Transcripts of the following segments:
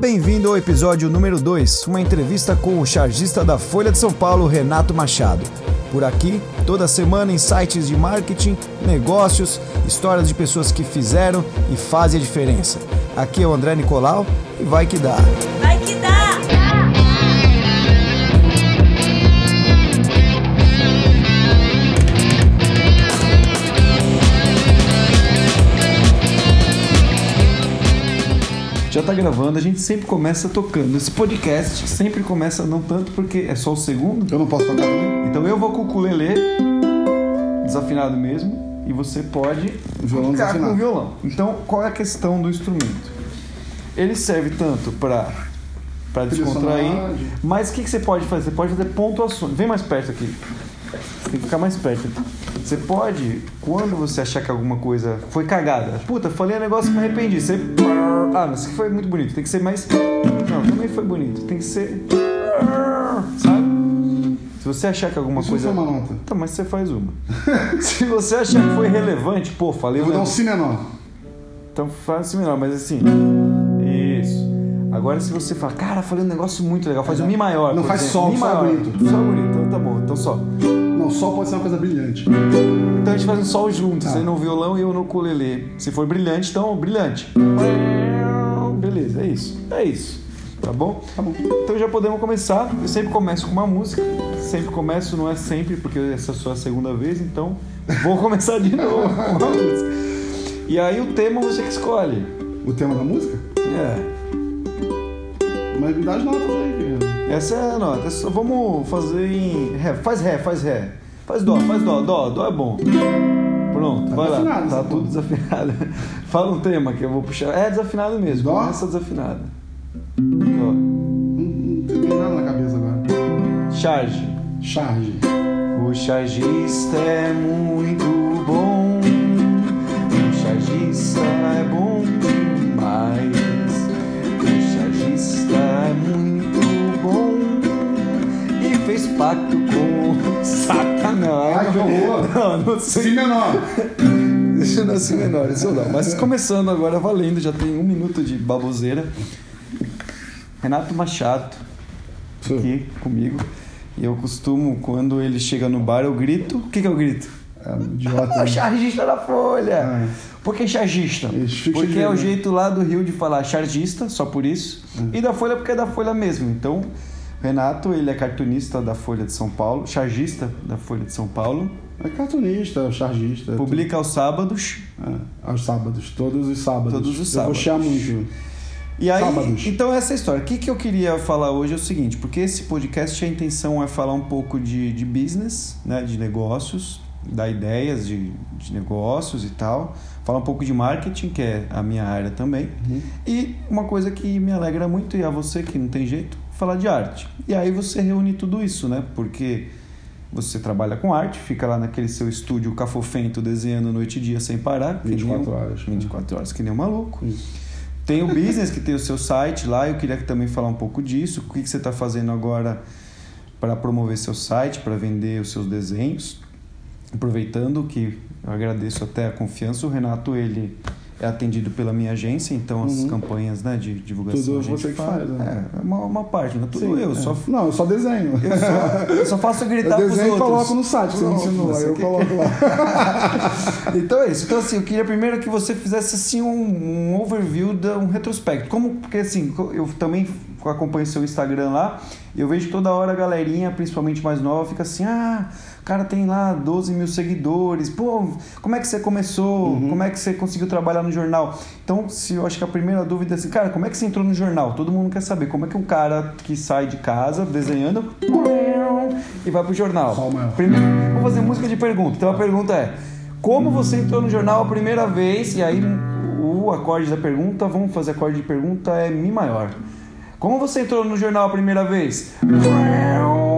Bem-vindo ao episódio número 2, uma entrevista com o chargista da Folha de São Paulo, Renato Machado. Por aqui, toda semana, insights de marketing, negócios, histórias de pessoas que fizeram e fazem a diferença. Aqui é o André Nicolau e vai que dá. Já tá gravando, a gente sempre começa tocando. Esse podcast sempre começa não tanto porque é só o segundo. Eu não posso tocar também? Então eu vou com o ukulele, desafinado mesmo, e você pode O violão ficar com desafinado. o violão. Então, qual é a questão do instrumento? Ele serve tanto para para descontrair, mas o que, que você pode fazer? Você pode fazer pontuações. Vem mais perto aqui. Tem que ficar mais perto aqui. Você pode, quando você achar que alguma coisa foi cagada, puta, falei um negócio que me arrependi. Você. Ah, não, isso aqui foi muito bonito. Tem que ser mais. Não, também foi bonito. Tem que ser. Sabe? Se você achar que alguma Isso coisa. não foi uma nota. Tá, mas você faz uma. Se você achar que foi relevante, pô, falei Eu vou um dar um si menor. então faz assim menor, mas assim. Isso. Agora se você fala, cara, falei um negócio muito legal, faz um Mi maior. Não faz exemplo. sol, Mi é maior. bonito. É bonito, então tá bom, então só. Não, sol pode ser uma coisa brilhante. Então a gente faz um sol juntos, Tá. você no violão e eu no ukulele. Se for brilhante, então brilhante. Beleza, é isso. É isso. Tá bom? Tá bom. Então já podemos começar. Eu sempre começo com uma música. Sempre começo, não é sempre, porque essa é a sua segunda vez, então vou começar de novo com uma música. E aí o tema você que escolhe. O tema da música? É. Mas me dá as notas aí. Essa é a nota. Vamos fazer em ré. Faz ré, faz ré. Faz dó, faz dó. Dó, dó é bom. Pronto, Tá vai lá. Tá tudo desafinado. Fala um tema que eu vou puxar. É desafinado mesmo. Dó? Começa desafinado. Dó. Não, não tem nada na cabeça agora. Charge. Charge. O chargista é muito bom. O chargista é bom fez pacto com Satanás. Ai, que horror. Não, não sei. Si menor. Deixa eu não ser menor, isso eu não. Mas começando agora, valendo, já tem um minuto de baboseira. Renato Machado, aqui comigo. E eu costumo, quando ele chega no bar, eu grito. O que, que eu grito? É um idiota. Ah, o chargista da Folha! Ah, é. Por que chargista? Porque é o jeito lá do Rio de falar chargista, só por isso. E da Folha porque é da Folha mesmo. Então, Renato, ele é cartunista da Folha de São Paulo, chargista da Folha de São Paulo. É cartunista, é chargista. Publica aos sábados. É, aos sábados, todos os sábados. Todos os Eu sábados. vou chiar muito. E aí, Sábados. então essa é a história. O que, que eu queria falar hoje é o seguinte, porque esse podcast a intenção é falar um pouco de, de business, né, de negócios, dar ideias de, de negócios e tal, falar um pouco de marketing, que é a minha área também, Uhum. e uma coisa que me alegra muito, e a você que não tem jeito, falar de arte. E aí você reúne tudo isso, né, porque você trabalha com arte, fica lá naquele seu estúdio cafofento desenhando noite e dia sem parar. que nem 24 um- horas. 24 horas, que nem um maluco. Isso. Tem o business que tem o seu site lá, eu queria também falar um pouco disso. O que, que você está fazendo agora para promover seu site, para vender os seus desenhos? Aproveitando que eu agradeço até a confiança, o Renato ele é atendido pela minha agência, então as Uhum. campanhas né, de divulgação Tudo a gente você que faz, né? É, é uma, uma parte, não é tudo Sim, eu, é. só Não, eu só desenho. eu só, eu só faço gritar Eu desenho outros. coloco no site, você Pronto, ensinou. você Aí eu que- coloco lá. Então é isso. Então assim, eu queria primeiro que você fizesse assim um, um overview, da, um retrospecto. Como, porque assim, eu também acompanho seu Instagram lá e eu vejo toda hora a galerinha, principalmente mais nova, fica assim, ah, o cara tem lá 12 mil seguidores, pô, como é que você começou? Como é que você conseguiu trabalhar no jornal? Então, se eu acho que a primeira dúvida é assim, cara, como é que você entrou no jornal? Todo mundo quer saber como é que um cara que sai de casa desenhando e vai pro jornal. Primeiro, vou fazer música de pergunta. Então a pergunta é: como você entrou no jornal a primeira vez? E aí o acorde da pergunta, vamos fazer acorde de pergunta é mi maior. Como você entrou no jornal a primeira vez?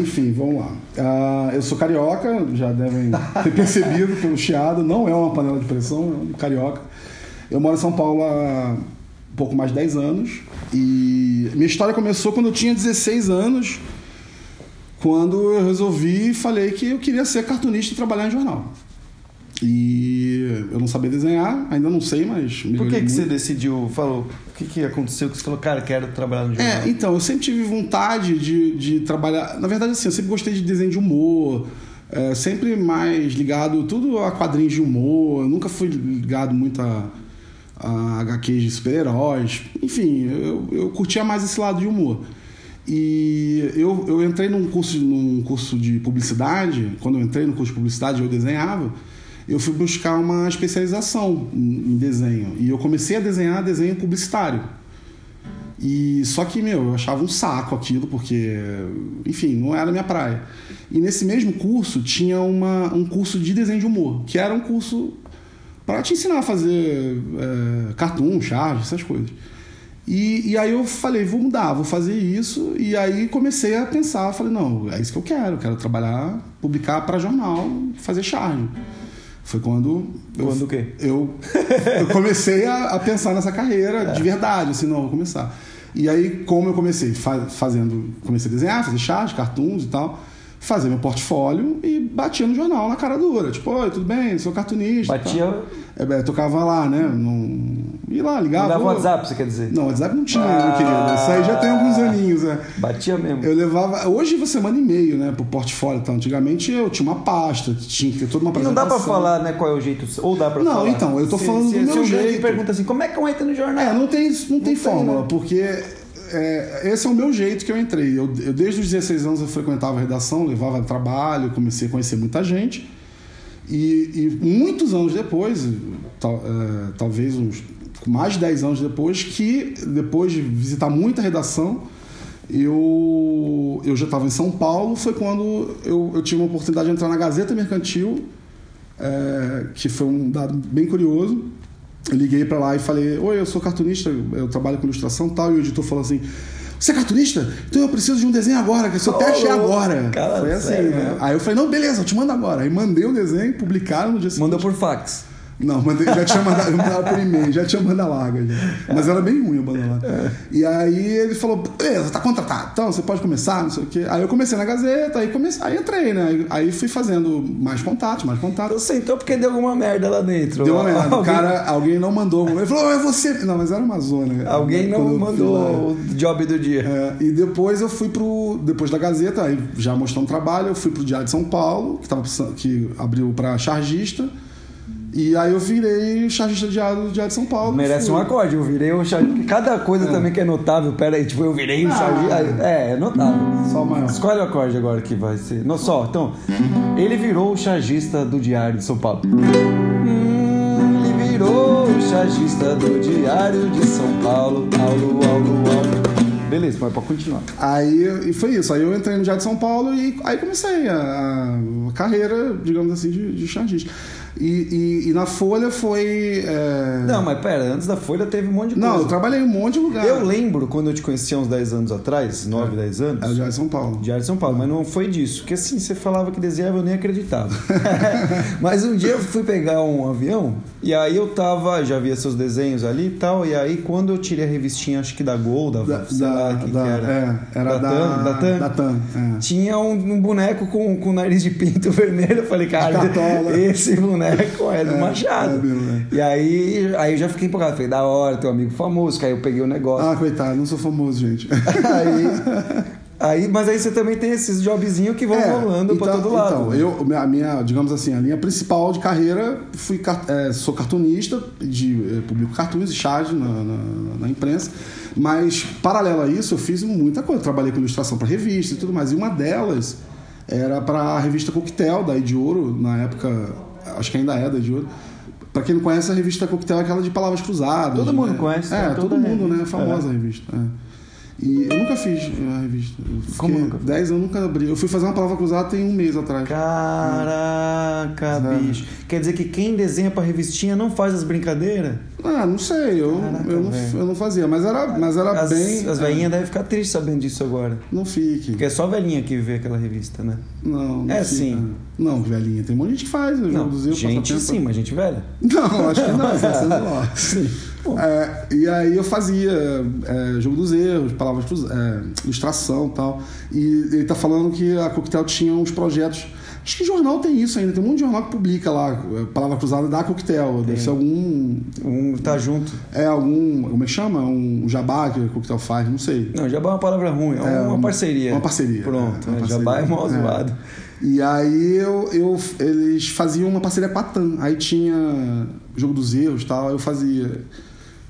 Enfim, vamos lá. Ah, eu sou carioca, já devem ter percebido pelo chiado, não é uma panela de pressão, é um carioca. Eu moro em São Paulo há um pouco mais de 10 anos e minha história começou quando eu tinha 16 anos, quando eu resolvi e falei que eu queria ser cartunista e trabalhar em jornal. E eu não sabia desenhar, ainda não sei, mas. Por que, que você decidiu, falou, que, que aconteceu que você falou, cara, quero trabalhar no jornal? É, então, eu sempre tive vontade de, de trabalhar. Na verdade, assim, eu sempre gostei de desenho de humor, é, sempre mais ligado tudo a quadrinhos de humor, eu nunca fui ligado muito a, a HQs de super-heróis. Enfim, eu, eu curtia mais esse lado de humor. E eu, eu entrei num curso, num curso de publicidade, quando eu entrei no curso de publicidade eu desenhava eu fui buscar uma especialização em desenho. E eu comecei a desenhar desenho publicitário. E só que, meu, eu achava um saco aquilo, porque, enfim, não era a minha praia. E nesse mesmo curso tinha uma, um curso de desenho de humor, que era um curso para te ensinar a fazer é, cartoon, charge, essas coisas. E, e, aí eu falei, vou mudar, vou fazer isso. E aí comecei a pensar, falei, não, é isso que eu quero, quero trabalhar, publicar para jornal, fazer charge. Foi quando. Quando eu, o quê? Eu, eu comecei a, a, pensar nessa carreira é. de verdade, assim, não, vou começar. E aí, como eu comecei? Fazendo. Comecei a desenhar, fazer charge, cartoons e tal fazer meu portfólio e batia no jornal na cara dura. Tipo, oi, tudo bem? Sou cartunista. Batia. É, é, tocava lá, né? Não... E lá, ligava. Não dava WhatsApp, você quer dizer? Não, WhatsApp não tinha, ah, meu querido. Isso aí já tem alguns aninhos, né? Batia mesmo. Eu levava. Hoje você manda e-mail, né? Pro portfólio. Então, antigamente eu tinha uma pasta, tinha que ter toda uma apresentação. E não dá pra falar, né, qual é o jeito. Ou dá pra não, falar? Não, então, eu tô se, falando se, do se meu jeito. pergunta assim, como é que eu entro no jornal? É, não tem, não tem não fórmula, tem, né? porque é, esse é o meu jeito que eu entrei. Eu, eu, desde os 16 anos eu frequentava a redação, levava trabalho, comecei a conhecer muita gente. E, e muitos anos depois, tal, é, talvez uns mais de 10 anos depois, que depois de visitar muita redação, eu, eu já estava em São Paulo. Foi quando eu, eu tive uma oportunidade de entrar na Gazeta Mercantil, é, que foi um dado bem curioso eu liguei para lá e falei: Oi, eu sou cartunista, eu trabalho com ilustração e tal. E o editor falou assim: Você é cartunista? Então eu preciso de um desenho agora, que seu teste é agora. Cara, Foi assim. Né? Aí eu falei: Não, beleza, eu te mando agora. Aí mandei o desenho, publicaram no dia seguinte. Mandou por fax. Não, mandei, já tinha mandado, eu mandava por e-mail, já tinha banda larga. Já. Mas era bem ruim a banda larga. É. E aí ele falou: beleza, tá contratado, então você pode começar, não sei o quê. Aí eu comecei na Gazeta, aí, comecei, aí entrei, né? Aí fui fazendo mais contatos, mais contatos. Você sentou porque deu alguma merda lá dentro. Deu uma merda. O cara, alguém não mandou. Ele falou: é você. Não, mas era uma zona. Alguém não mandou o job do dia. É, e depois eu fui pro. Depois da Gazeta, aí já mostrando trabalho, eu fui pro Diário de São Paulo, que, tava, que abriu para chargista. E aí eu virei chargista diário do Diário de São Paulo. Merece fui. um acorde, eu virei o chargista. Cada coisa é. também que é notável, pera aí, tipo, eu virei o ah, chargista. É, é notável. Só o maior. Escolhe o acorde agora que vai ser. Não, só, então. Ele virou o chargista do Diário de São Paulo. Hum, ele virou o chargista do Diário de São Paulo. Paulo, Paulo, Paulo. Beleza, mas pode continuar. Aí e foi isso. Aí eu entrei no Diário de São Paulo e aí comecei a, a carreira, digamos assim, de, de chargista. E, e, e, na Folha foi. É... Não, mas pera, antes da Folha teve um monte de coisa. Não, eu trabalhei em um monte de lugar. Eu lembro quando eu te conheci há uns 10 anos atrás, 9, é. 10 anos. Era Diário de São Paulo. Diário de São Paulo, mas não foi disso. Porque assim, você falava que desenhava, eu nem acreditava. mas um dia eu fui pegar um avião e aí eu tava, já via seus desenhos ali e tal. E aí quando eu tirei a revistinha, acho que da Gol, da, da sei lá, que, da, que era. É, era da, da. Da TAM. Da é. Tinha um, um, boneco com, com nariz de pinto vermelho. Eu falei, cara, esse boneco é do é. Machado. É né? E aí, aí eu já fiquei empolgado. Falei, da hora, teu amigo famoso. Que aí eu peguei o negócio. Ah, coitado, não sou famoso, gente. aí, aí, mas aí você também tem esses jobzinhos que vão é, rolando então, pra todo lado. Então, né? eu, a minha, digamos assim, a linha principal de carreira, fui, é, sou cartunista, de, é, publico cartoons e charge na, na, na imprensa. Mas, paralelo a isso, eu fiz muita coisa. Trabalhei com ilustração para revista e tudo mais. E uma delas era para a revista Coquetel, da de Ouro, na época, acho que ainda é da de Ouro. Pra quem não conhece, a revista Coquetel é aquela de palavras cruzadas. Todo mundo conhece. É, todo mundo, né? É famosa é. a revista. É. E eu nunca fiz a revista. Como nunca? 10 anos nunca abri. Eu fui fazer uma palavra cruzada tem um mês atrás. Caraca, é. bicho. Quer dizer que quem desenha pra revistinha não faz as brincadeiras? Ah, não sei. Eu, Caraca, eu, não, eu não fazia. Mas era, mas era as, bem. As velhinhas é. devem ficar tristes sabendo disso agora. Não fique. Porque é só velhinha que vê aquela revista, né? Não, não É sim. Não, velhinha. Tem um monte de gente que faz. Eu não, produzi, gente sim, mas gente velha. Não, acho que não. Você não. Sim. É, e aí eu fazia é, jogo dos erros, palavras, é, ilustração e tal. E ele tá falando que a Coquetel tinha uns projetos Acho que jornal tem isso ainda. Tem um monte de jornal que publica lá, a palavra cruzada da coquetel. Deve ser algum. Um tá junto. É algum. Como é que chama? Um jabá que a coquetel faz, não sei. Não, jabá é uma palavra ruim, é, uma, uma- parceria. uma parceria, Pronto, é, uma né? jabá é parceria. mal É. zoado. E aí eu, eu- eles faziam uma parceria com a TAM. Aí tinha jogo dos erros e tal, eu fazia.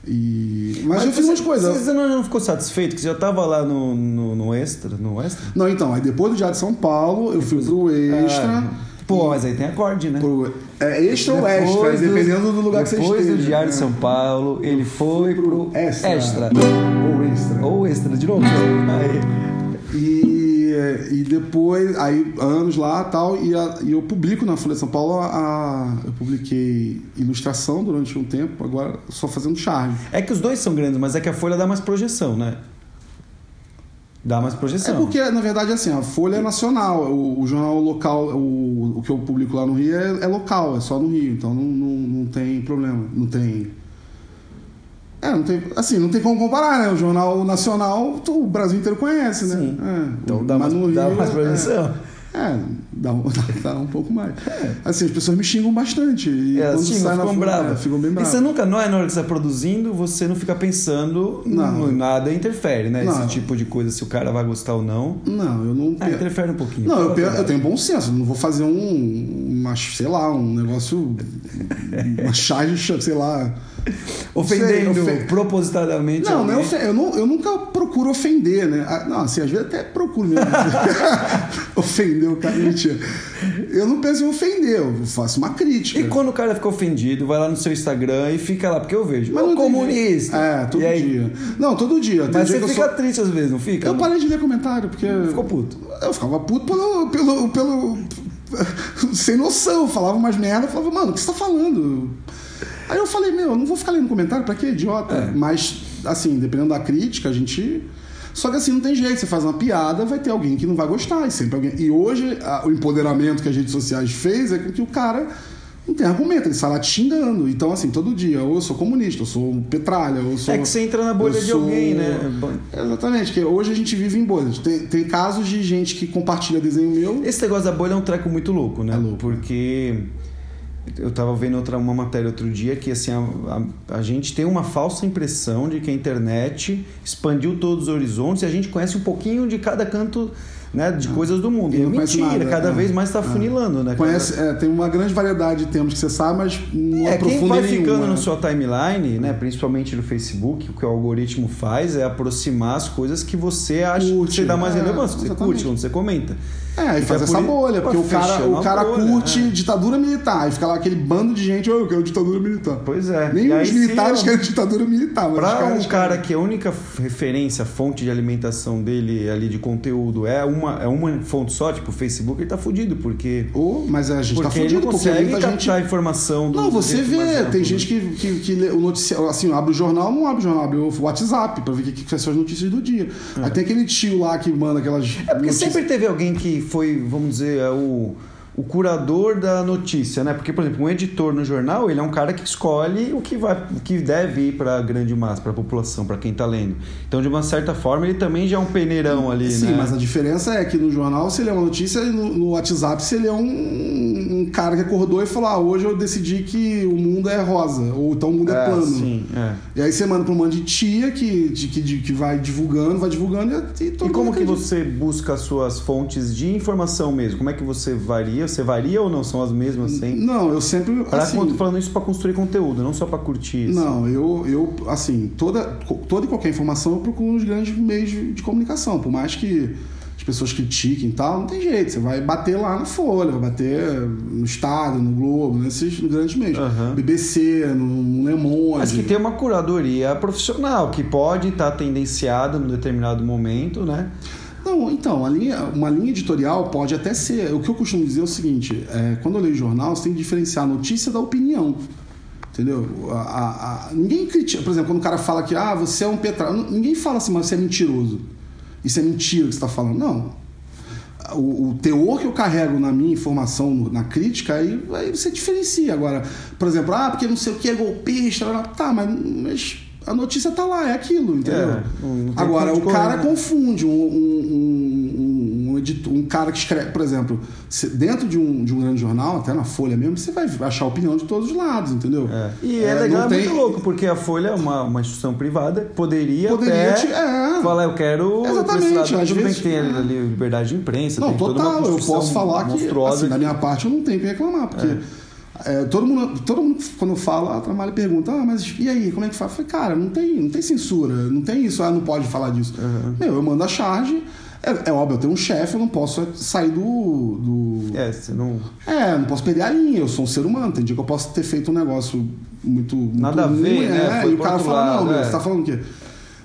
E... Mas, eu fiz umas coisas. Você não, não ficou satisfeito? Que você já tava lá no, no, no Extra? No Extra? Não, então, aí depois do Diário de São Paulo, eu fui pro Extra. Ah, pô, mas aí tem acorde, né? pro- é extra ou extra, Depois do- dependendo do lugar que você Depois esteja. do Diário de né? São Paulo, ele foi pro Extra. Extra. Ou extra. Ou Extra, de novo. Aí. E, e depois, aí anos lá tal, e, a- e eu publico na Folha de São Paulo, a, a- eu publiquei ilustração durante um tempo, agora só fazendo charge. É que os dois são grandes, mas é que a Folha dá mais projeção, né? Dá mais É projeção. porque, na verdade, assim, a Folha é nacional, o, o jornal local, o, o que eu publico lá no Rio é, é local, é só no Rio, então não, não, não tem problema, não tem... É, não tem, assim, não tem como comparar, né? O jornal nacional, o Brasil inteiro conhece, né? Sim. É, Então dá mais, no dá Rio, mais é- projeção. É, dá um, dá um pouco mais. Assim, as pessoas me xingam bastante. E É, na ficam folha, bravas. é, ficam bem E bravas. você nunca, não é na hora que você está produzindo, você não fica pensando Não. nada interfere, né? Não. Esse tipo de coisa, se o cara vai gostar ou não. Não, eu não Ah, interfere um pouquinho. Não, eu, eu tenho bom senso. Não vou fazer um. Uma, sei lá, um negócio. Uma charge, sei lá. Ofendendo ofen- propositadamente. Não, não é eu, não, eu nunca procuro ofender, né? Ah, Não, assim, às vezes até procuro mesmo. ofender o cara, mentira. Eu não penso em ofender, eu faço uma crítica. E quando o cara fica ofendido, vai lá no seu Instagram e fica lá, porque eu vejo. Mas "Ô, não tem comunista. É, todo dia. Não, todo dia. Tem Mas dia você fica sou- triste às vezes, não fica? Eu parei de ler comentário, porque. Ficou puto. Eu ficava puto pelo. pelo, pelo sem noção. Falava umas merda, falava, mano, o que você tá falando? Aí eu falei, meu, eu não vou ficar lendo comentário, pra que idiota? É. Mas, assim, dependendo da crítica, a gente. Só que assim, não tem jeito, você faz uma piada, vai ter alguém que não vai gostar, e sempre alguém. E hoje, a- o empoderamento que as redes sociais fez é com que o cara não tem argumento, ele sai lá te xingando. Então, assim, todo dia, ou eu sou comunista, eu sou um petralha, ou eu sou. É que você entra na bolha de sou- alguém, né? Exatamente, que hoje a gente vive em bolhas. Tem, tem casos de gente que compartilha desenho meu. Esse negócio da bolha é um treco muito louco, né? É louco. Porque eu tava vendo outra, uma matéria outro dia que assim, a, a- a gente tem uma falsa impressão de que a internet expandiu todos os horizontes e a gente conhece um pouquinho de cada canto né, de coisas do mundo. E E é mentira, nada, cada é. vez mais está É. funilando, né? Conhece, é, tem uma grande variedade de temas que você sabe, mas não É, quem aprofunda vai nenhuma. ficando no seu timeline, né, principalmente no Facebook, o que o algoritmo faz é aproximar as coisas que você acha que Curte, você dá mais é, relevância, que você curte, quando você comenta. É, e faz essa por- bolha, porque o pra cara, o cara bolha, curte é. ditadura militar, e fica lá aquele bando de gente, "Ô, eu quero ditadura militar. Pois é. Nem E os militares eu- querem ditadura militar, mas caras um cara que a única referência, fonte de alimentação dele ali de conteúdo é uma, é uma fonte só, tipo o Facebook, ele tá fudido, porque. Ô, mas a gente tá Porque ele fudido, não porque consegue captar gente... a informação do Não, você jeito vê, tem gente que, que, que lê o noticiário, assim, abre o jornal, não abre o jornal, abre o WhatsApp pra ver o que, que são as notícias do dia. Aí tem aquele tio lá que manda aquelas. É porque notícias- sempre teve alguém que foi, vamos dizer, é o, o curador da notícia, né? Porque, por exemplo, um editor no jornal, ele é um cara que escolhe o que, vai, o que deve ir para a grande massa, para a população, para quem tá lendo. Então, de uma certa forma, ele também já é um peneirão ali, Sim, né? mas a diferença é que no jornal você lê uma notícia e no, no WhatsApp você lê um, um cara que acordou e falou: Ah, hoje eu decidi que o mundo é rosa, ou então o mundo é, É, plano. sim, é. E aí você manda pra um monte de tia que, de- que, de- que vai divulgando, vai divulgando e, e todo E como que acredita. você busca as suas fontes de informação mesmo? Como é que você varia? Você varia ou não? São as mesmas sempre? Não, eu sempre. Pra, assim, tô falando isso para construir conteúdo, não só para curtir. assim. Não, eu, eu assim, toda, toda e qualquer informação eu procuro nos grandes meios de, de comunicação. Por mais que as pessoas critiquem e tal, não tem jeito. Você vai bater lá na Folha, vai bater no Estado, no Globo, nesses grandes meios. Aham. BBC, no, no Le Monde. Mas que tem uma curadoria profissional que pode estar tendenciada num determinado momento, né? Não, então, linha, uma linha editorial pode até ser. O que eu costumo dizer é o seguinte: é, quando eu leio jornal, você tem que diferenciar a notícia da opinião. Entendeu? A- a- a- ninguém critica. Por exemplo, quando o cara fala que ah, você é um petralha. Ninguém fala assim, mas você é mentiroso. Isso é mentira que você está falando. Não. O, o teor que eu carrego na minha informação, na crítica, aí, aí você diferencia. Agora, por exemplo, ah, porque não sei o que é golpista. Tá, mas, mas a notícia tá lá, é aquilo, entendeu? É, Agora, o cara correr, confunde um, um- um- um editor, um cara que escreve, por exemplo, dentro de um, de um grande jornal, até na Folha mesmo, você vai achar a opinião de todos os lados, entendeu? É. E é, não legal, é tem- muito louco, porque a Folha é uma, uma instituição privada, poderia, Poderia até te- é. falar, eu quero... Exatamente, lado. às Tudo bem vezes- que tem ali, liberdade de imprensa, Não, tem toda uma total, eu posso falar que, assim, da minha parte, eu não tenho o que reclamar, porque é, todo, mundo, todo mundo, quando fala, a Tramalha pergunta, ah, mas e aí, como é que faz? Eu falei, cara, não tem, não tem censura, não tem isso, ah, não pode falar disso. Meu, eu mando a charge, é, é óbvio, eu tenho um chefe, eu não posso sair do, do... É, você não... É, não posso perder a linha, eu sou um ser humano, tem dia que eu posso ter feito um negócio muito... muito Nada a ver, ruim, né? É, e o cara fala, lado, não, meu, é. você tá falando o quê?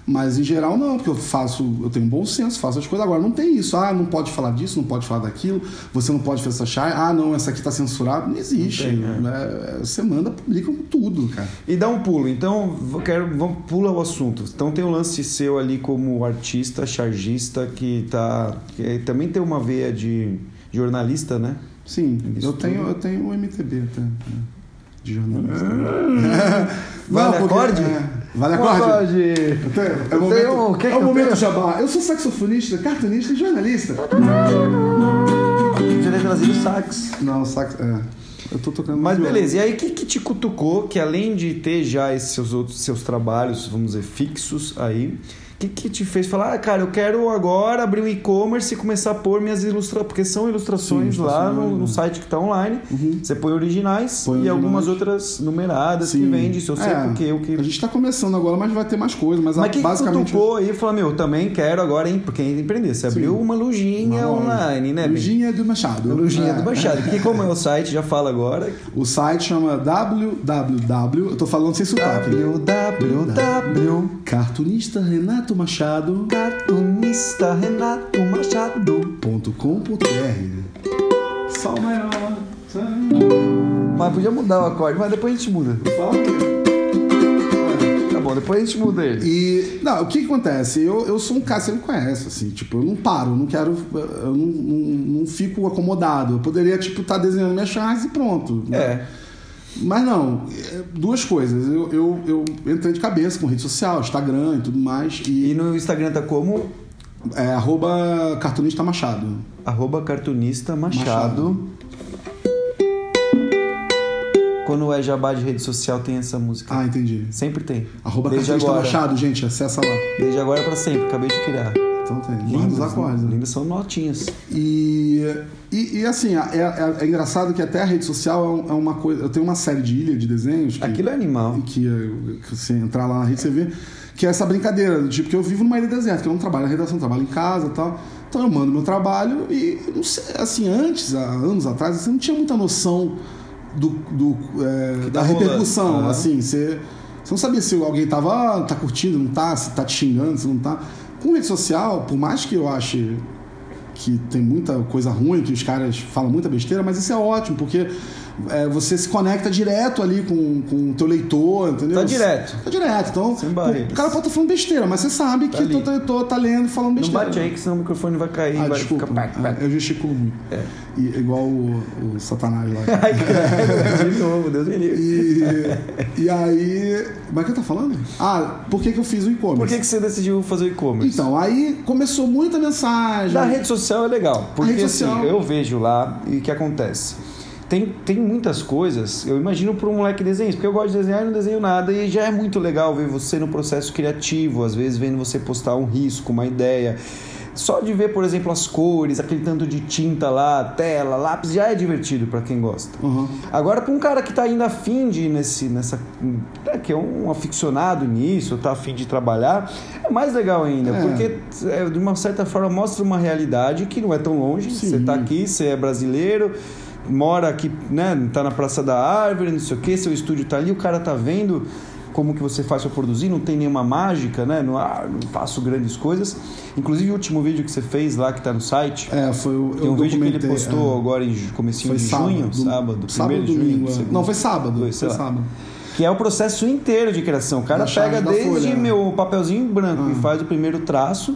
Mas em geral não, porque eu faço, eu tenho bom senso, faço as coisas. Agora não tem isso, ah, não pode falar disso, não pode falar daquilo, você não pode fazer essa chai, ah, não, essa aqui tá censurada. Não existe. Não tem, É, você manda, publica tudo, cara. E dá um pulo. Então, quero, vamos pula o assunto. Então tem o lance seu ali como artista, chargista, que tá. Que também tem uma veia de jornalista, né? Sim, Isso eu tenho, tudo. eu tenho o MTB até, né, de jornalista. Vale porque- acorde? é, vale acorde? Então, É o momento, o que é que o eu momento jabá. Eu sou saxofonista, cartunista e jornalista. Trazer o sax. Não, sax. É. Eu tô tocando. Mas beleza, e aí o que, que te cutucou que além de ter já esses seus outros seus trabalhos, vamos dizer, fixos aí, o que, que te fez falar, ah, cara, eu quero agora abrir um e-commerce e começar a pôr minhas ilustrações, porque são ilustrações Sim, lá no, no site que está online, Uhum. você põe originais Põe e originais. algumas outras numeradas que Sim. vende, isso eu sei É, porque eu que... A gente tá começando agora, mas vai ter mais coisas. Mas, Mas a- que basicamente. cutucou aí e falou, meu, também quero agora, hein, porque é empreender, você abriu uma lojinha online, né, bem? Lujinha do Machado. Lojinha É. do Machado. Que como é o site, já fala agora. O site chama www. Eu tô falando sem sotaque. www. Cartunista Renato Machado. Cartunista Renato Machado. .com.br Sol maior. Mas podia mudar o acorde, mas depois a gente muda. Fala aqui. Tá bom, depois a gente muda ele. E, não, o que, acontece? Eu, eu sou um cara, você me conhece, assim, tipo, eu não paro, eu não quero, eu não, não, não fico acomodado. Eu poderia, tipo, estar desenhando minhas charges e pronto. né? Mas não, é, duas coisas. Eu, eu, eu entrei de cabeça com rede social, Instagram e tudo mais. E E, no Instagram tá como? é arroba cartunista Machado. Arroba cartunista Machado. Quando é jabá de rede social tem essa música. Ah, entendi. Sempre tem. Arroba Desde cartunista agora. Machado, gente, acessa lá. Desde agora pra sempre, acabei de criar. Então tem. Lindos, os acordes. né? né? Lindos são notinhas. E, e, e, assim, é, é- é engraçado que até a rede social é é uma coisa. Eu tenho uma série de ilha de desenhos. Que, Aquilo é animal. que, eh, que você entrar lá na rede você vê que é essa brincadeira, do tipo que eu vivo numa ilha deserta, que eu não trabalho na redação, trabalho em casa e tal. Então eu mando meu trabalho e não sei, assim, antes, há anos atrás, você não tinha muita noção do, do, Que da tá repercussão, assim, você, você não sabia se alguém tava, ah, tá curtindo, não tá, se tá te xingando, se não tá. Com rede social, por mais que eu ache que tem muita coisa ruim, que os caras falam muita besteira, mas isso é ótimo, porque é, você se conecta direto ali com, com o teu leitor, entendeu? Tá direto. Tá direto. Então, Sem barreiras. o cara pode estar falando besteira, mas você sabe Tá que o teu leitor tá lendo e falando Não besteira. bate aí que senão o microfone vai cair Ah, vai desculpa. ficar... É, Eu gesticulo muito. É. E, igual o, o Satanás lá. Ai, cara, de novo, Deus me livre. E, e aí. Como é que eu tô falando? Ah, por que, que eu fiz o e-commerce? Por que, que você decidiu fazer o e-commerce? Então, aí começou muita mensagem. Da rede social é legal, porque rede social- assim, eu vejo lá e o que acontece. Tem, tem muitas coisas, eu imagino para um moleque desenhista, porque eu gosto de desenhar e não desenho nada, e já é muito legal ver você no processo criativo, às vezes vendo você postar um risco, uma ideia. Só de ver, por exemplo, as cores, aquele tanto de tinta lá, tela, lápis, já é divertido para quem gosta. Uhum. Agora, para um cara que está ainda afim de ir nesse, nessa. né, que é um aficionado nisso, está afim de trabalhar, é mais legal ainda, É. porque é, de uma certa forma mostra uma realidade que não é tão longe. Sim. Você está aqui, você é brasileiro, mora aqui, né? Tá na Praça da Árvore, não sei o que, seu estúdio tá ali, o cara tá vendo como que você faz para produzir, não tem nenhuma mágica, né? Não, ah, não faço grandes coisas. Inclusive o último vídeo que você fez lá, que tá no site, É, foi o. tem um vídeo que ele postou é. agora em comecinho de sábado. junho, do- sábado, sábado primeiro de junho, domingo. é. Não, foi sábado. Foi, Foi, sábado. Que é o processo inteiro de criação. O cara pega desde folha, né? meu papelzinho branco e Ah. faz o primeiro traço,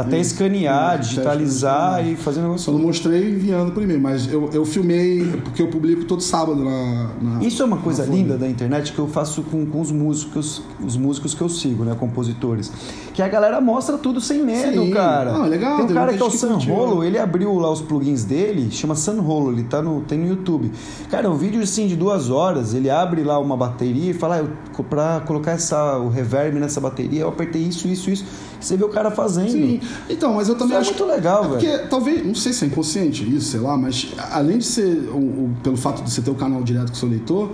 Até escanear, digitalizar e fazer um negócio. Só não mostrei enviando por e-mail, mas eu, eu filmei, porque eu publico todo sábado na. na Isso é uma coisa linda da internet que eu faço com, com os músicos, os músicos que eu sigo, né, compositores, que a galera mostra tudo sem medo, Sim. cara. Ah, legal, Tem um cara que é o. Sanrolo, ele abriu lá os plugins dele, chama Sanrolo, ele tá no tem no YouTube. Cara, um vídeo assim de duas horas, ele abre lá uma bateria e fala, ah, eu, pra colocar essa o reverb nessa bateria, eu apertei isso, isso, isso. Você vê o cara fazendo. Sim, então, mas eu também é acho muito legal, é Porque talvez, não sei se é inconsciente isso, sei lá, mas além de ser, o, o- pelo fato de você ter o canal direto com o seu leitor,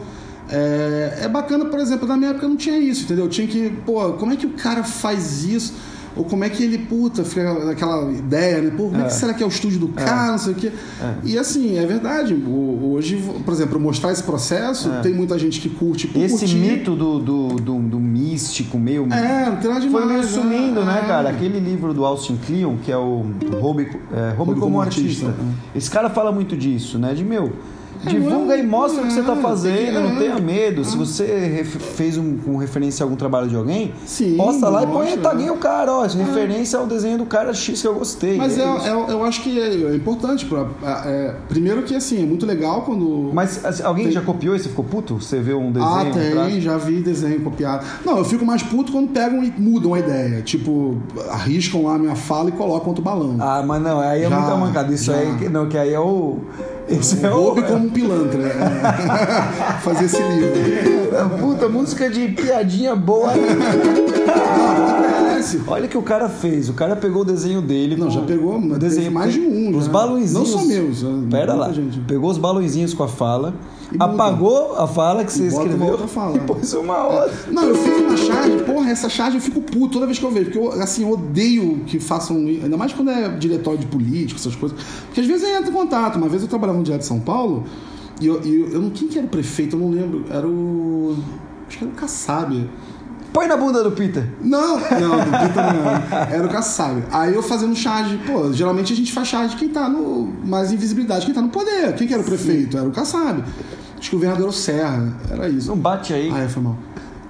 é, é bacana, por exemplo, na minha época não tinha isso, entendeu? Eu tinha que, pô, como é que o cara faz isso? Ou como é que ele, puta, fica aquela ideia, né? Pô, como é, É. que será que é o estúdio do cara, não sei o quê. E assim, é verdade. Hoje, por exemplo, mostrar esse processo, tem muita gente que curte por É. Esse curtir. mito do, do, do, do místico meio. É, não tem nada demais. Foi meio sumindo, né, É. cara? Aquele livro do Austin Kleon, que é o Hobby, é, Hobby como artista. Esse cara fala muito disso, né? De meu. Divulga e mostra o que você tá é, fazendo, não é. tenha medo. Se você fez um, com referência a algum trabalho de alguém, Sim, posta lá e põe mostra, né? o cara, ó. essa Referência ao desenho do cara X que eu gostei. Mas é é, é- eu acho que é, é importante. Pra, é, primeiro que assim, é muito legal quando. Mas assim, alguém Tem- já copiou e você ficou puto? Você vê um desenho? ah, tem, já vi desenho copiado. Não, eu fico mais puto quando pegam e mudam a ideia. Tipo, arriscam lá a minha fala e colocam outro balão. Ah, mas não, aí é Já, muita mancada. Isso já. aí, não, que aí é o. Esse é o. Roube como um pilantra. é. Fazer esse livro. Puta, música de piadinha boa. Acontece. Olha o que o cara fez. O cara pegou o desenho dele. Não, já pegou, teve mais de um, Os já. balãozinhos. Não só meus, é, Pera lá. gente. Pegou os balãozinhos com a fala. Apagou a fala que você escreveu. E pôs uma outra. Não, eu fiz uma charge, porra, essa charge eu fico puto toda vez que eu vejo, porque eu, assim, odeio que façam, ainda mais quando é diretório de político, essas coisas, porque às vezes entra em contato, uma vez eu trabalhava no Diário de São Paulo, e eu, eu, eu não, quem que era o prefeito, eu não lembro, era o, acho que era o Kassab, Põe na bunda do Peter. não, não, do Peter não era. O Kassab. Aí eu fazendo charge, pô, geralmente a gente faz charge de quem tá no. Mais invisibilidade, quem tá no poder. Quem que era o prefeito? Era o Kassab. Acho que o governador Serra. Era isso. Não bate aí. Ah, é, foi mal.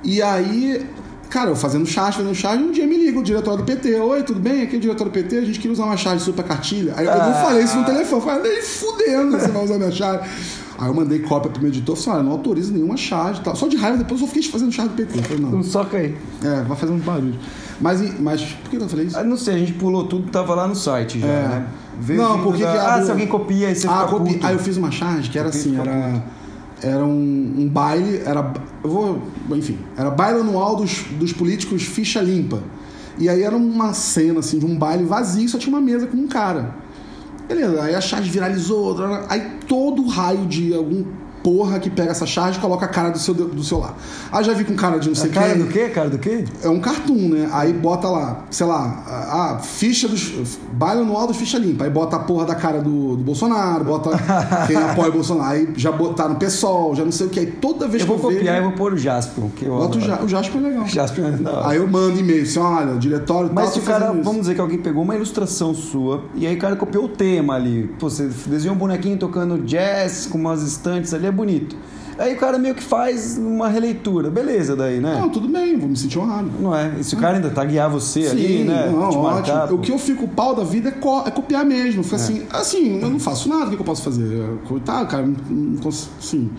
E aí, cara, eu fazendo charge, fazendo charge, um dia me liga o diretor do PT. Oi, tudo bem? Aqui é o diretor do PT, a gente queria usar uma charge super cartilha. Aí eu não Ah. falei isso no telefone, eu falei, nem fudendo você vai usar minha charge. Aí eu mandei cópia pro meu editor, falei, olha, não autorizo nenhuma charge e tal. Só de raiva, depois eu fiquei fazendo charge do PT. Eu falei, não. Não soca aí. É, vai fazendo barulho. Mas, mas por que eu falei isso? Ah, não sei, a gente pulou tudo, tava lá no site já, É. né? Veio Não, porque da- que Ah, se alguém copia aí você ah, fica puto. Aí eu fiz uma charge que era Copia assim, era, era um, um baile, era. Eu vou. Enfim, era baile anual dos, dos políticos ficha limpa. E aí era uma cena assim de um baile vazio, só tinha uma mesa com um cara. Beleza, aí a charge viralizou, aí todo raio de algum porra que pega essa charge e coloca a cara do seu, do seu lado. Aí já vi com cara de não sei cara quem. do quê? Cara do quê? É um cartoon, né? Aí bota lá, sei lá, a, a ficha dos. Baile anual dos ficha limpa. Aí bota a porra da cara do, do Bolsonaro, bota quem apoia o Bolsonaro. Aí já botaram o PSOL, já não sei o que. Aí toda vez Eu que vou eu copiar e vejo. vou pôr o Jasper. Que eu Bota o. Ja- o Jasper é legal. Jasper é hora. Aí eu mando e-mail assim: olha, o diretório Mas tal, se o cara, vamos dizer que alguém pegou uma ilustração sua e aí o cara copiou o tema ali. Pô, você desenhou um bonequinho tocando jazz com umas estantes ali, é bonito. Aí o cara meio que faz uma releitura. Beleza daí, né? Não, tudo bem, vou me sentir honrado. Não é? E se o cara ainda tá guiar você ali, Sim, né? não, Te marcar, ótimo. pô. O que eu fico pau da vida é, co- é copiar mesmo. Fica assim, assim, eu não faço nada, o que, eu posso fazer? Tá, cara, não, consigo. Assim.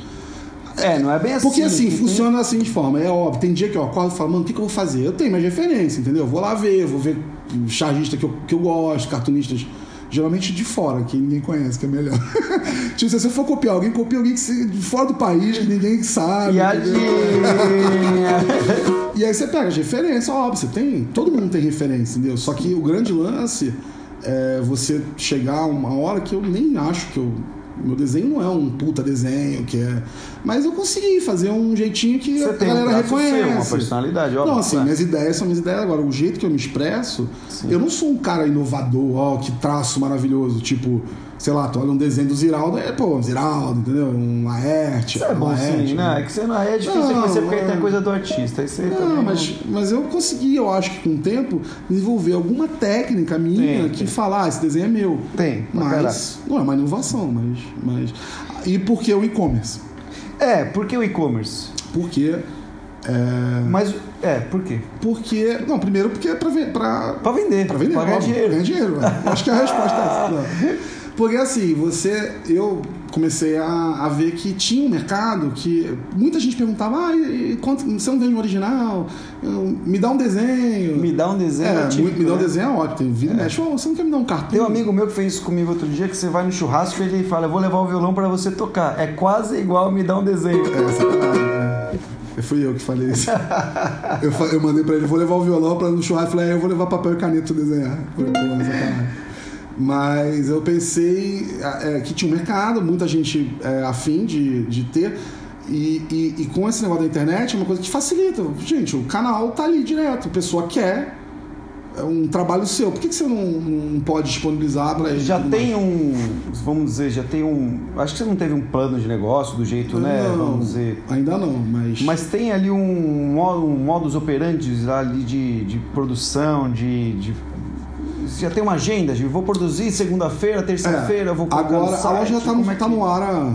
É, não é bem assim. Porque assim, funciona assim de forma, é óbvio. Tem dia que eu acordo e falo, mano, o que, que eu vou fazer? Eu tenho minhas referências, entendeu? Eu vou lá ver, vou ver chargista que eu, que eu gosto, cartunistas, geralmente de fora, que ninguém conhece, que é melhor. tipo, se você for copiar alguém, copia alguém que se, de fora do país, que ninguém sabe. Piadinha. E aí você pega as referências, óbvio, você tem. Todo mundo tem referência, entendeu? Só que o grande lance é você chegar a uma hora que eu nem acho que eu. Meu desenho não é um puta desenho, que é. Mas eu consegui fazer um jeitinho que Você a tem um galera traço reconhece. seu, uma personalidade, óbvio. Não, assim, né? minhas ideias são minhas ideias. Agora, o jeito que eu me expresso, eu não sou um cara inovador, ó, que traço maravilhoso. Tipo, sei lá, tu olha um desenho do Ziraldo, é, pô, Ziraldo, entendeu? Um Laerte. Isso é bom Laerte, sim, né? É que você não é difícil Não, reconhecer porque aí é. tem coisa do artista. Aí você Não, também mas, mas eu consegui, eu acho que com o tempo, desenvolver alguma técnica minha Tem, que tem. falar, ah, esse desenho é meu. Tem, mas não é uma inovação, mas, mas. E por que o e-commerce? É, por que o e-commerce? Porque É, Mas, é, por quê? porque. Não, primeiro porque é pra, pra, Pra vender. Pra vender, Pra ganhar dinheiro. Ganhar dinheiro. né? Acho que a resposta é essa. Porque assim, você. Eu comecei a, a ver que tinha um mercado que muita gente perguntava, ah, e, e quanto, você não vende um original? Eu- me dá um desenho. Me dá um desenho. é, típico, me dá um né? desenho é ótimo. Tem vida e mexe, "Ô, você não quer me dar um cartão? Tem um amigo meu que fez isso comigo outro dia, que você vai no churrasco e ele fala, eu vou levar o violão pra você tocar. É quase igual me dar um desenho. É, sacanagem. É. Fui eu que falei isso. eu, eu mandei pra ele, vou levar o violão pra no churrasco. Falei, é, eu vou levar papel e caneta desenhar. Falei. Mas eu pensei é, que tinha um mercado, muita gente é, afim de, de ter. E, e- e com esse negócio da internet é uma coisa que facilita. Gente, o canal tá ali direto. A pessoa quer é um trabalho seu. Por que, que você não, não pode disponibilizar ele? Já tem mais? um, vamos dizer, já tem um, acho que você não teve um plano de negócio do jeito, né, Não, vamos dizer. Ainda não, mas. Mas tem ali um, modo- um modus operandi ali de, de produção, de, de- Já tem uma agenda de vou produzir segunda-feira, terça-feira, vou colocar É. Agora, no site. a loja tá no, é tá no ar há,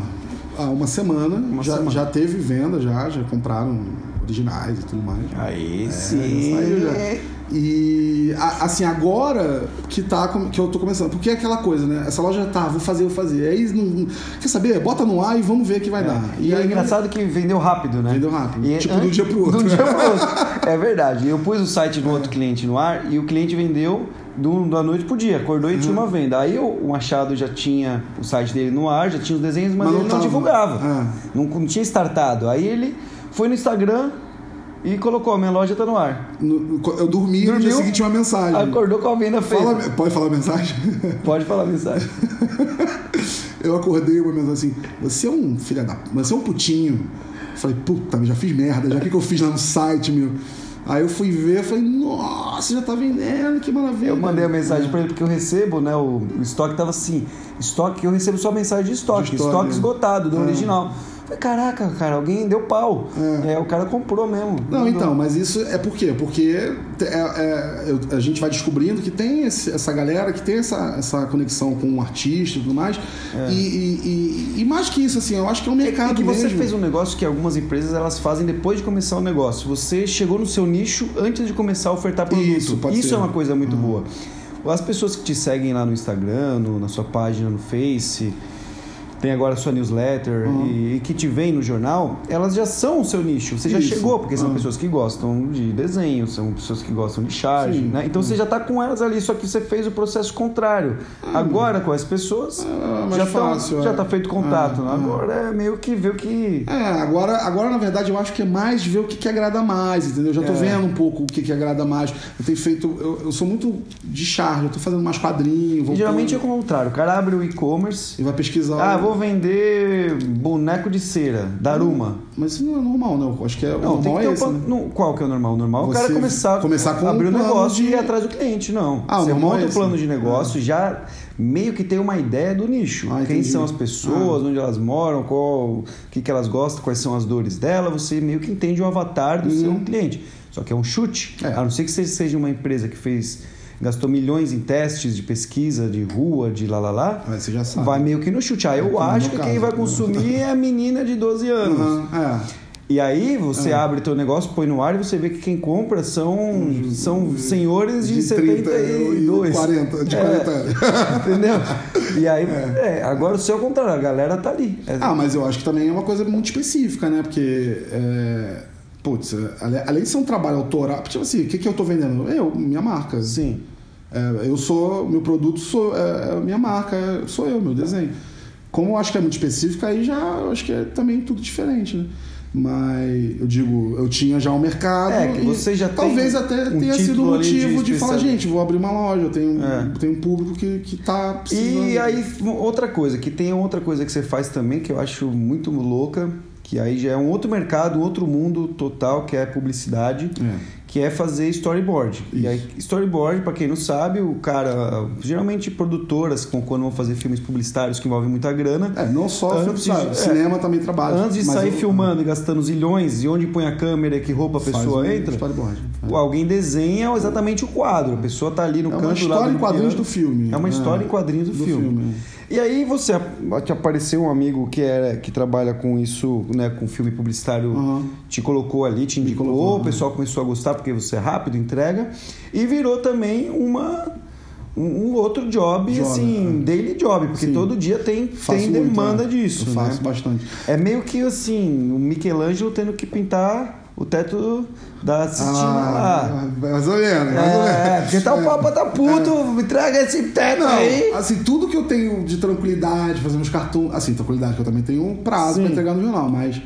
há uma semana. Uma já, semana. já teve venda, já, já compraram originais e tudo mais. Aí É, sim. já. E assim, agora que tá que eu tô começando, porque é aquela coisa, né? Essa loja tá, vou fazer, vou fazer. Aí não, quer saber? Bota no ar e vamos ver o que vai dar. E, é aí engraçado que vendeu rápido, né? Vendeu rápido. E Tipo, de um dia pro outro. De um dia pro outro. É verdade. Eu pus o site do outro cliente no ar e o cliente vendeu do, da noite pro dia. Acordou e tinha Uhum. uma venda. Aí o, Machado já tinha o site dele no ar, já tinha os desenhos, mas, Mas não ele não tava. divulgava. Ah. Não, não tinha startado. Aí ele foi no Instagram e colocou: minha loja tá no ar. No- eu dormi e no dia seguinte tinha uma mensagem. Acordou com a venda feita. Fala- pode falar a mensagem? Pode falar a mensagem. Eu acordei uma mensagem assim: Você é um filho da. Você é um putinho. Eu falei, puta, já fiz merda, já o que, que eu fiz lá no site, meu? Aí eu fui ver, falei, nossa, já tá vendendo, que maravilha. Eu mandei a mensagem pra ele porque eu recebo, né? O, o estoque tava assim. Estoque, eu recebo só mensagem de estoque. De estoque, estoque né? esgotado do Ah. original. Caraca, cara, alguém deu pau. É. o cara comprou mesmo. Não, então, mas isso é por quê? Porque é- é- a gente vai descobrindo que tem esse- essa galera que tem essa, essa conexão com o artista e tudo mais. E, e- e- e mais que isso, assim, eu acho que é um É mercado que você mesmo. fez um negócio que algumas empresas elas fazem depois de começar o negócio. Você chegou no seu nicho antes de começar a ofertar produto. Isso, pode ser. é uma coisa muito boa. As pessoas que te seguem lá no Instagram, no- na sua página no Face, tem agora a sua newsletter e, e que te vem no jornal, elas já são o seu nicho. Você já Isso. chegou, porque são Ah. pessoas que gostam de desenho, são pessoas que gostam de charge, né? Então você já está com elas ali, só que você fez o processo contrário. Agora com as pessoas Ah, mais já, tão- fácil, já é. tá feito contato. Ah, né? ah. Agora é meio que ver o que É, agora, agora na verdade eu acho que é mais ver o que, que agrada mais, entendeu? Eu já tô É. vendo um pouco o que, que agrada mais. Eu tenho feito. Eu, eu sou muito de charge, eu tô fazendo mais quadrinhos. E geralmente é o contrário. O cara abre o e-commerce. E vai pesquisar. Ah, vou vender boneco de cera, Daruma. Mas isso não é normal, não. Acho que é, o Não, tem normal é um esse. né? Qual que é o normal? O normal é o cara começar, começar com abrir um negócio de- e ir atrás do cliente. Não. Ah, Você normal monta é o esse, plano né? de negócio já meio que tem uma ideia do nicho. Ah, Quem são as pessoas, onde elas moram, qual, o que, que elas gostam, quais são as dores dela. Você meio que entende o avatar do seu cliente. Só que é um chute. É. A não ser que você seja uma empresa que fez gastou milhões em testes de pesquisa, de rua, de lá lá lá. Mas você já sabe. Vai meio que no chute. Ah, É, eu acho que caso, quem vai né? consumir é a menina de 12 anos. Aham, é. E aí você abre teu negócio, põe no ar e você vê que quem compra são, são senhores de, 72. 40, de É. 40 anos. Entendeu? E aí, é, agora o seu é o contrário, a galera tá ali. É- Ah, mas eu acho que também é uma coisa muito específica, né? Porque, é, putz, além de ser um trabalho autoral, tipo assim, o que, que eu tô vendendo? Eu, minha marca. Sim. É, eu sou, meu produto sou, é, é minha marca, sou eu, meu desenho. Como eu acho que é muito específico, aí já eu acho que é também tudo diferente, né? Mas eu digo, eu tinha já um mercado. É, que você já Talvez até um tenha sido o ali de motivo de, falar, gente, vou abrir uma loja, eu tenho, É. tenho um público que, que tá precisando. E aí, outra coisa, que tem outra coisa que você faz também que eu acho muito louca, que aí já é um outro mercado, um outro mundo total, que é a publicidade. É. que é fazer storyboard. E aí, storyboard, para quem não sabe, o cara, geralmente produtoras, quando vão fazer filmes publicitários que envolvem muita grana. É, não só antes, filme, é, cinema também trabalha. Antes de sair eu, filmando e gastando zilhões, e onde põe a câmera, que roupa a pessoa um entra, storyboard. É. alguém desenha exatamente o quadro. A pessoa tá ali no é canto uma história lá em quadrinhos do filme. É uma história em quadrinhos do, do filme. filme. E aí você te apareceu um amigo que é que trabalha com isso, né, com filme publicitário, Uhum. te colocou ali, te indicou, colocou, o pessoal começou a gostar porque você é rápido, entrega e virou também uma um outro job, Job, assim, é. daily job, porque Sim. todo dia tem, Faço tem muito, demanda né? disso, Eu faço né? bastante. É meio que assim, o Michelangelo tendo que pintar o teto da assistindo lá. Ah, mais ou menos, mais ou menos. É, porque tá o papo tá puto, me traga esse teto Não, aí. assim, tudo que eu tenho de tranquilidade, fazer uns cartoons. Assim, tranquilidade, que eu também tenho um prazo Sim. pra entregar no jornal, mas.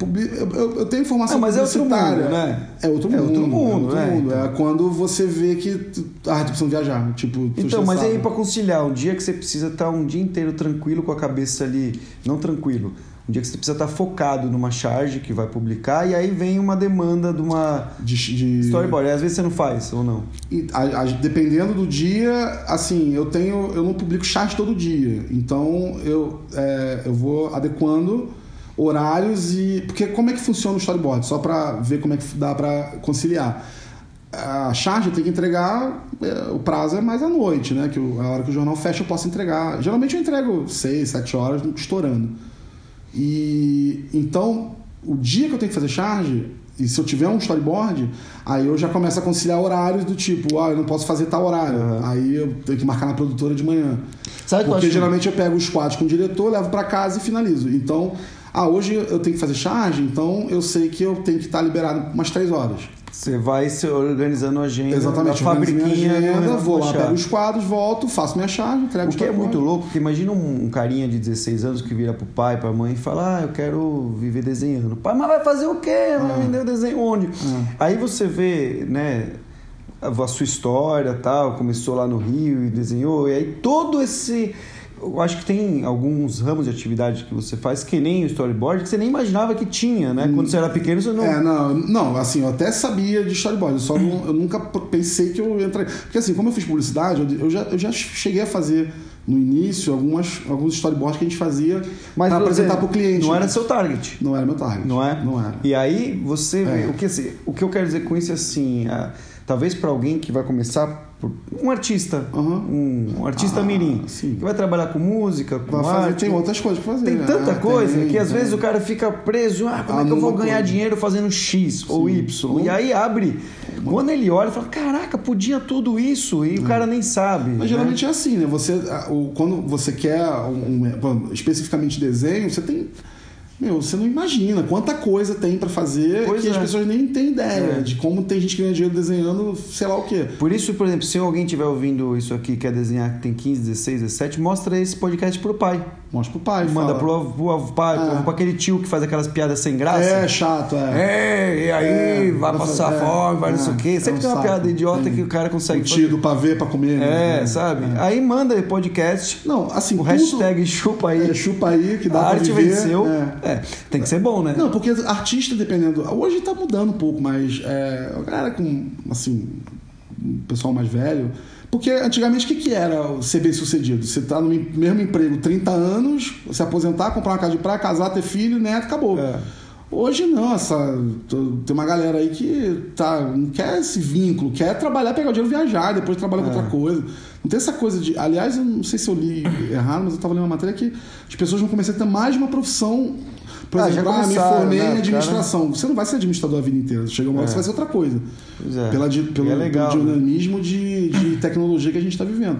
Eu, eu- eu tenho informação Não, mas é outro mundo, né? É outro É mundo. outro mundo, é, outro é, mundo. então. É quando você vê que. Ah, precisa viajar. Tipo, Então, mas aí pra conciliar? Um dia que você precisa estar um dia inteiro tranquilo com a cabeça ali, não tranquilo. Um dia que você precisa estar focado numa charge que vai publicar e aí vem uma demanda de uma De, de- storyboard. Às vezes você não faz ou não. E, a- a- dependendo do dia, assim, eu tenho. Eu não publico chat todo dia. Então eu, é, eu vou adequando horários e. Porque como é que funciona o storyboard? Só pra ver como é que dá pra conciliar. A charge eu tenho que entregar, é, o prazo é mais à noite, né? Que a hora que o jornal fecha eu posso entregar. Geralmente eu entrego 6, 7 horas, estourando. E então, o dia que eu tenho que fazer charge, e se eu tiver um storyboard, aí eu já começo a conciliar horários do tipo, ah, eu não posso fazer tal horário. Aí eu tenho que marcar na produtora de manhã. Sabe eu Porque acho- geralmente eu pego os quadros com o diretor, levo pra casa e finalizo. Então, ah, hoje eu tenho que fazer charge, então eu sei que eu tenho que estar liberado umas 3 horas. Você vai se organizando a agenda Exatamente, da fabriquinha. agenda, né, vou lá, pego os quadros, volto, faço minha charge, entrego O que é muito louco, porque imagina um, carinha de 16 anos que vira pro pai, pra mãe e fala: Ah, eu quero viver desenhando. Pai, mas vai fazer o quê? Vai Ah. vender o desenho onde? Ah. Aí você vê, né, a a sua história tal, começou lá no Rio e desenhou, e aí todo esse. Eu acho que tem alguns ramos de atividade que você faz, que nem o storyboard, que você nem imaginava que tinha, né? Quando você era pequeno, você não. É, não, não, assim, eu até sabia de storyboard, só não- eu nunca pensei que eu entraria. Porque assim, como eu fiz publicidade, eu- já, eu já cheguei a fazer no início algumas, alguns storyboards que a gente fazia Mas para apresentar para o cliente. Não era né? seu target. Não era meu target. Não é? Não era. E aí você É. o, que, assim, o que eu quero dizer com isso é assim, ah, talvez para alguém que vai começar, um artista, Uhum. um, artista Ah, mirim, sim. que vai trabalhar com música, com Vai fazer, arte, tem outras coisas para fazer. tem né? tanta É, coisa tem, que às tem. vezes o cara fica preso, ah, como Ah, é que eu vou ganhar coisa. dinheiro fazendo X ou Y? E aí abre, quando ele olha, fala, caraca, podia tudo isso, e o cara nem sabe. Mas né? geralmente é assim, né? Você, quando você quer um, um- especificamente desenho, você tem. Meu, você não imagina quanta coisa tem pra fazer Pois que as é. pessoas nem têm ideia É. de como tem gente que ganha dinheiro desenhando sei lá o quê. Por isso, por exemplo, se alguém estiver ouvindo isso aqui, quer desenhar, que tem 15, 16, 17, mostra esse podcast pro pai. Mostra pro pai. Manda pro, avô- pro avô- pai, Ah. pro, pro aquele tio que faz aquelas piadas sem graça. É chato, é. É, e aí É, vai passar fazer- fome, vai não é, sei o quê. é Sempre um tem uma saco. piada idiota Tem. que o cara consegue O tio do pavê pra comer. É, né? sabe? Aí manda podcast, Não, assim, o tudo- hashtag chupa aí. É, chupa aí que dá a pra arte viver. venceu. É. É, tem que ser bom, né? Não, porque artista, dependendo. Hoje tá mudando um pouco, mas é, a galera com, assim, um pessoal mais velho. Porque antigamente o que, que era ser bem sucedido? Você tá no mesmo emprego 30 anos, se aposentar, comprar uma casa de praia, casar, ter filho, neto, acabou. É. Hoje não, essa, tem uma galera aí que tá, não quer esse vínculo, quer trabalhar, pegar o dinheiro, viajar, depois trabalhar com É. outra coisa. Não tem essa coisa de. Aliás, eu não sei se eu li errado, mas eu tava lendo uma matéria que as pessoas vão começar a ter mais de uma profissão. Por Ah, exemplo, ah, me formei né, em cara? administração. Você não vai ser administrador a vida inteira. Chega uma hora É. você vai ser outra coisa. É. Pela, pelo, é legal, pelo né? dinamismo de, de tecnologia que a gente está vivendo.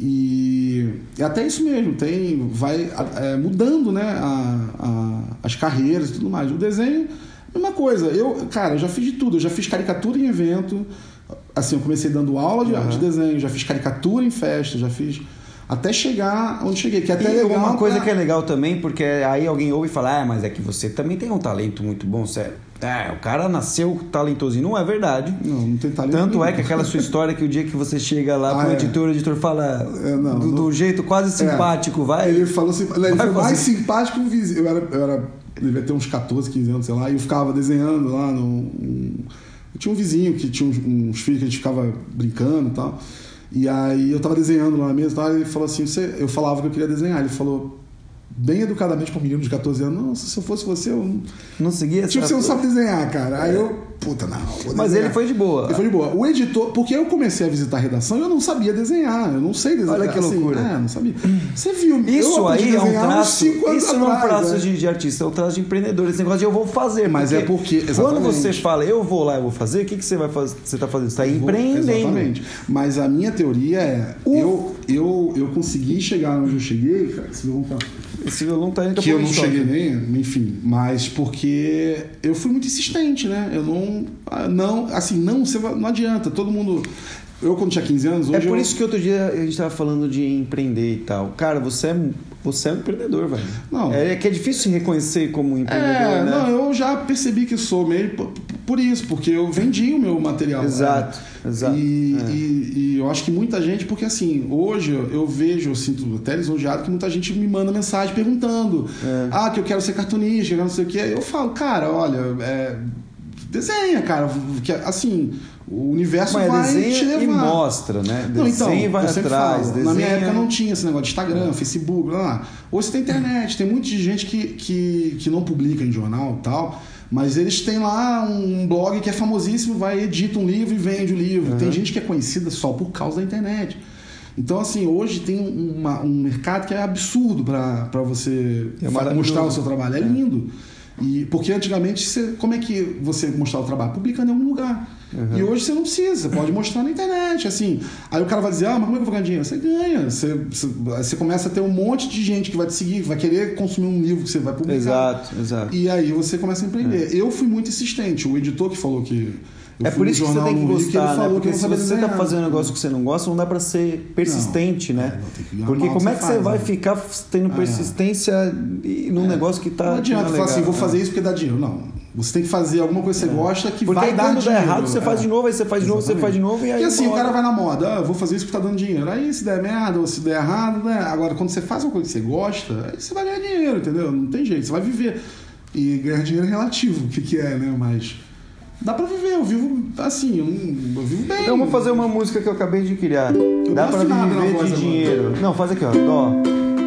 E é até isso mesmo, tem, vai é, mudando né, a, a- as carreiras e tudo mais. O desenho, mesma coisa. Eu, cara, eu já fiz de tudo. Eu já fiz caricatura em evento. Assim, eu comecei dando aula de, Uhum. de desenho, já fiz caricatura em festa, já fiz. Até chegar onde cheguei. Que é até E legal. uma coisa pra- que é legal também, porque aí alguém ouve e fala, ah, mas é que você também tem um talento muito bom, sério. É, o cara nasceu talentosinho. Não é verdade. Não, não tem talento. Tanto é nenhum. que aquela sua história que o dia que você chega lá Ah, pro é. editor, o editor fala É, não, do, não- do jeito quase simpático, vai. Ele falou assim, ele Vai foi mais simpático que o vizinho. Eu era, eu era, devia ter uns 14, 15 anos, sei lá, e eu ficava desenhando lá no. um- Eu tinha um vizinho que tinha uns, uns filhos que a gente ficava brincando e tal. E aí eu tava desenhando lá mesa e e ele falou assim, você, eu falava que eu queria desenhar. Ele falou, bem educadamente para um menino de 14 anos, não, se eu fosse você, eu não... Não seguia essa Tipo, você não sabe desenhar, cara. Aí eu, puta, não. vou Mas ele foi de boa. Ele foi de boa. O editor, porque eu comecei a visitar a redação e eu não sabia desenhar. Eu não sei desenhar. Olha que assim, loucura. É, não sabia. Você viu? Isso aí é um traço. Isso não é um traço né? de, de artista, é um traço de empreendedor. Esse negócio de eu vou fazer. Mas é porque- Quando exatamente. você fala eu vou lá, eu vou fazer, o que, que você vai fazer? Você está fazendo? Você está empreendendo. Exatamente. Mas a minha teoria é: eu, eu, eu consegui chegar onde eu cheguei, cara. Se eu não Esse violão tá indo que eu não cheguei nem, enfim, mas porque eu fui muito insistente, né? Eu não, ah, não, assim, não, você não adianta. Todo mundo, eu quando tinha 15 anos, hoje É por eu- isso que outro dia a gente tava falando de empreender e tal. Cara, você é, você é um empreendedor, velho. Não. É que é difícil se reconhecer como um empreendedor, É, né? não, eu já percebi que sou meio por, isso, porque eu vendi o meu material. Exato, né? exato. E, É. e- e eu acho que muita gente, porque assim, hoje eu vejo, eu sinto até lisonjeado que muita gente me manda mensagem perguntando: É. ah, que eu quero ser cartunista, que eu não sei o quê. Eu falo, cara, olha, é, desenha, cara, que assim, o universo Mas vai te desenha levar. e mostra, né? Não, então, desenha e vai atrás. falo, desenha... Na minha época não tinha esse negócio de Instagram, Facebook, blá, blá. Hoje você tem internet, tem muita gente que, que, que não publica em jornal e tal, mas eles têm lá um blog que é famosíssimo, vai, edita um livro e vende o livro. Tem gente que é conhecida só por causa da internet. Então, assim, hoje tem uma- um mercado que é absurdo para você É mostrar o seu trabalho. É lindo. E, porque antigamente, você, como é que você mostrava o trabalho? Publicando em algum lugar. E hoje você não precisa, você pode mostrar na internet. assim. Aí o cara vai dizer, ah, mas como é que eu vou ganhar dinheiro? Você ganha. Você, você, você começa a ter um monte de gente que vai te seguir, que vai querer consumir um livro que você vai publicar. Exato, exato. E aí você começa a empreender. Eu fui muito insistente. O editor que falou que. É por isso que você tem que gostar, né? Porque que eu se não sabia você tá desenhar. fazendo um negócio que você não gosta, não dá pra ser persistente, Não, né? é, Porque como é que você faz, vai né? ficar tendo persistência e num negócio que tá. Não adianta que falar é assim, vou fazer isso porque dá dinheiro. Não. Você tem que fazer alguma coisa que você gosta que Porque vai aí dar quando dinheiro. dá errado, você faz É. de novo, aí você faz de novo, você faz de novo e aí. Porque assim, o cara vai na moda, ah, vou fazer isso porque tá dando dinheiro. Aí se der merda ou se der errado, né? Agora, quando você faz uma coisa que você gosta, aí você vai ganhar dinheiro, entendeu? Não tem jeito, você vai viver. E ganhar dinheiro é relativo, o que, que é, né? Mas dá pra viver, eu vivo assim, eu, eu vivo bem. Então vamos fazer uma música que eu acabei de criar. Eu Dá pra viver de agora. dinheiro. Não, faz aqui, ó. Dó.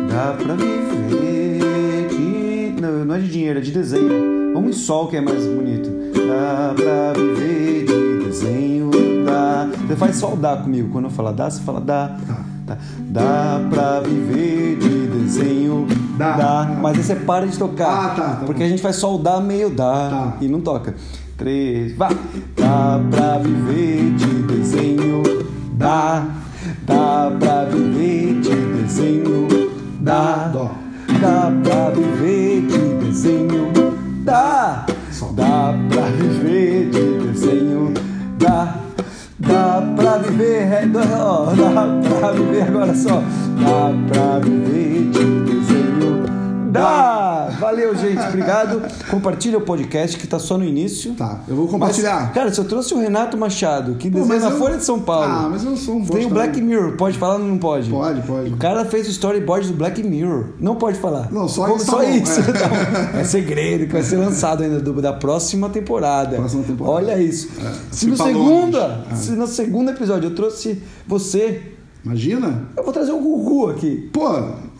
Dá pra viver de. Não, não é de dinheiro, é de desenho. Em sol que é mais bonito. Dá pra viver de desenho. Dá. Você faz sol dá comigo. Quando eu falar dá, você fala dá. Tá. Dá pra viver de desenho. Dá. Mas aí você para de tocar. Ah, tá, tá Porque bom. a gente faz sol dá, meio dá. Tá. E não toca. Três, vai! Dá pra viver de desenho, dá. Dá pra viver de desenho, dá. Dó. Dá pra viver dá pra viver agora só. Dá pra viver de desenho, dá. Valeu, gente, obrigado. Compartilha o podcast que tá só no início. Tá, eu vou compartilhar. Mas, cara, se eu trouxe o Renato Machado, que desenha na eu- Folha de São Paulo. Ah, mas eu sou um Tem o bosta, Black né? Mirror, pode falar ou não pode? Pode, pode. O cara fez o storyboard do Black Mirror. Não pode falar. Não, só Como- isso Só tá isso. é. tá bom. É segredo que vai ser lançado ainda do- da próxima temporada. Próxima temporada. Olha isso. É, Se no Cipalones. segunda, É. se no segundo episódio eu trouxe você, Imagina? Eu vou trazer o Gugu aqui. Pô,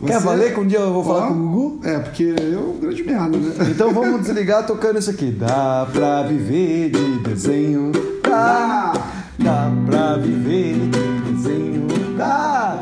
você... Quer valer que um dia eu vou falar com o Gugu? É, porque eu é grande merda, né? Então vamos desligar tocando isso aqui. Dá pra viver de desenho. Dá. Dá pra viver de desenho. Dá.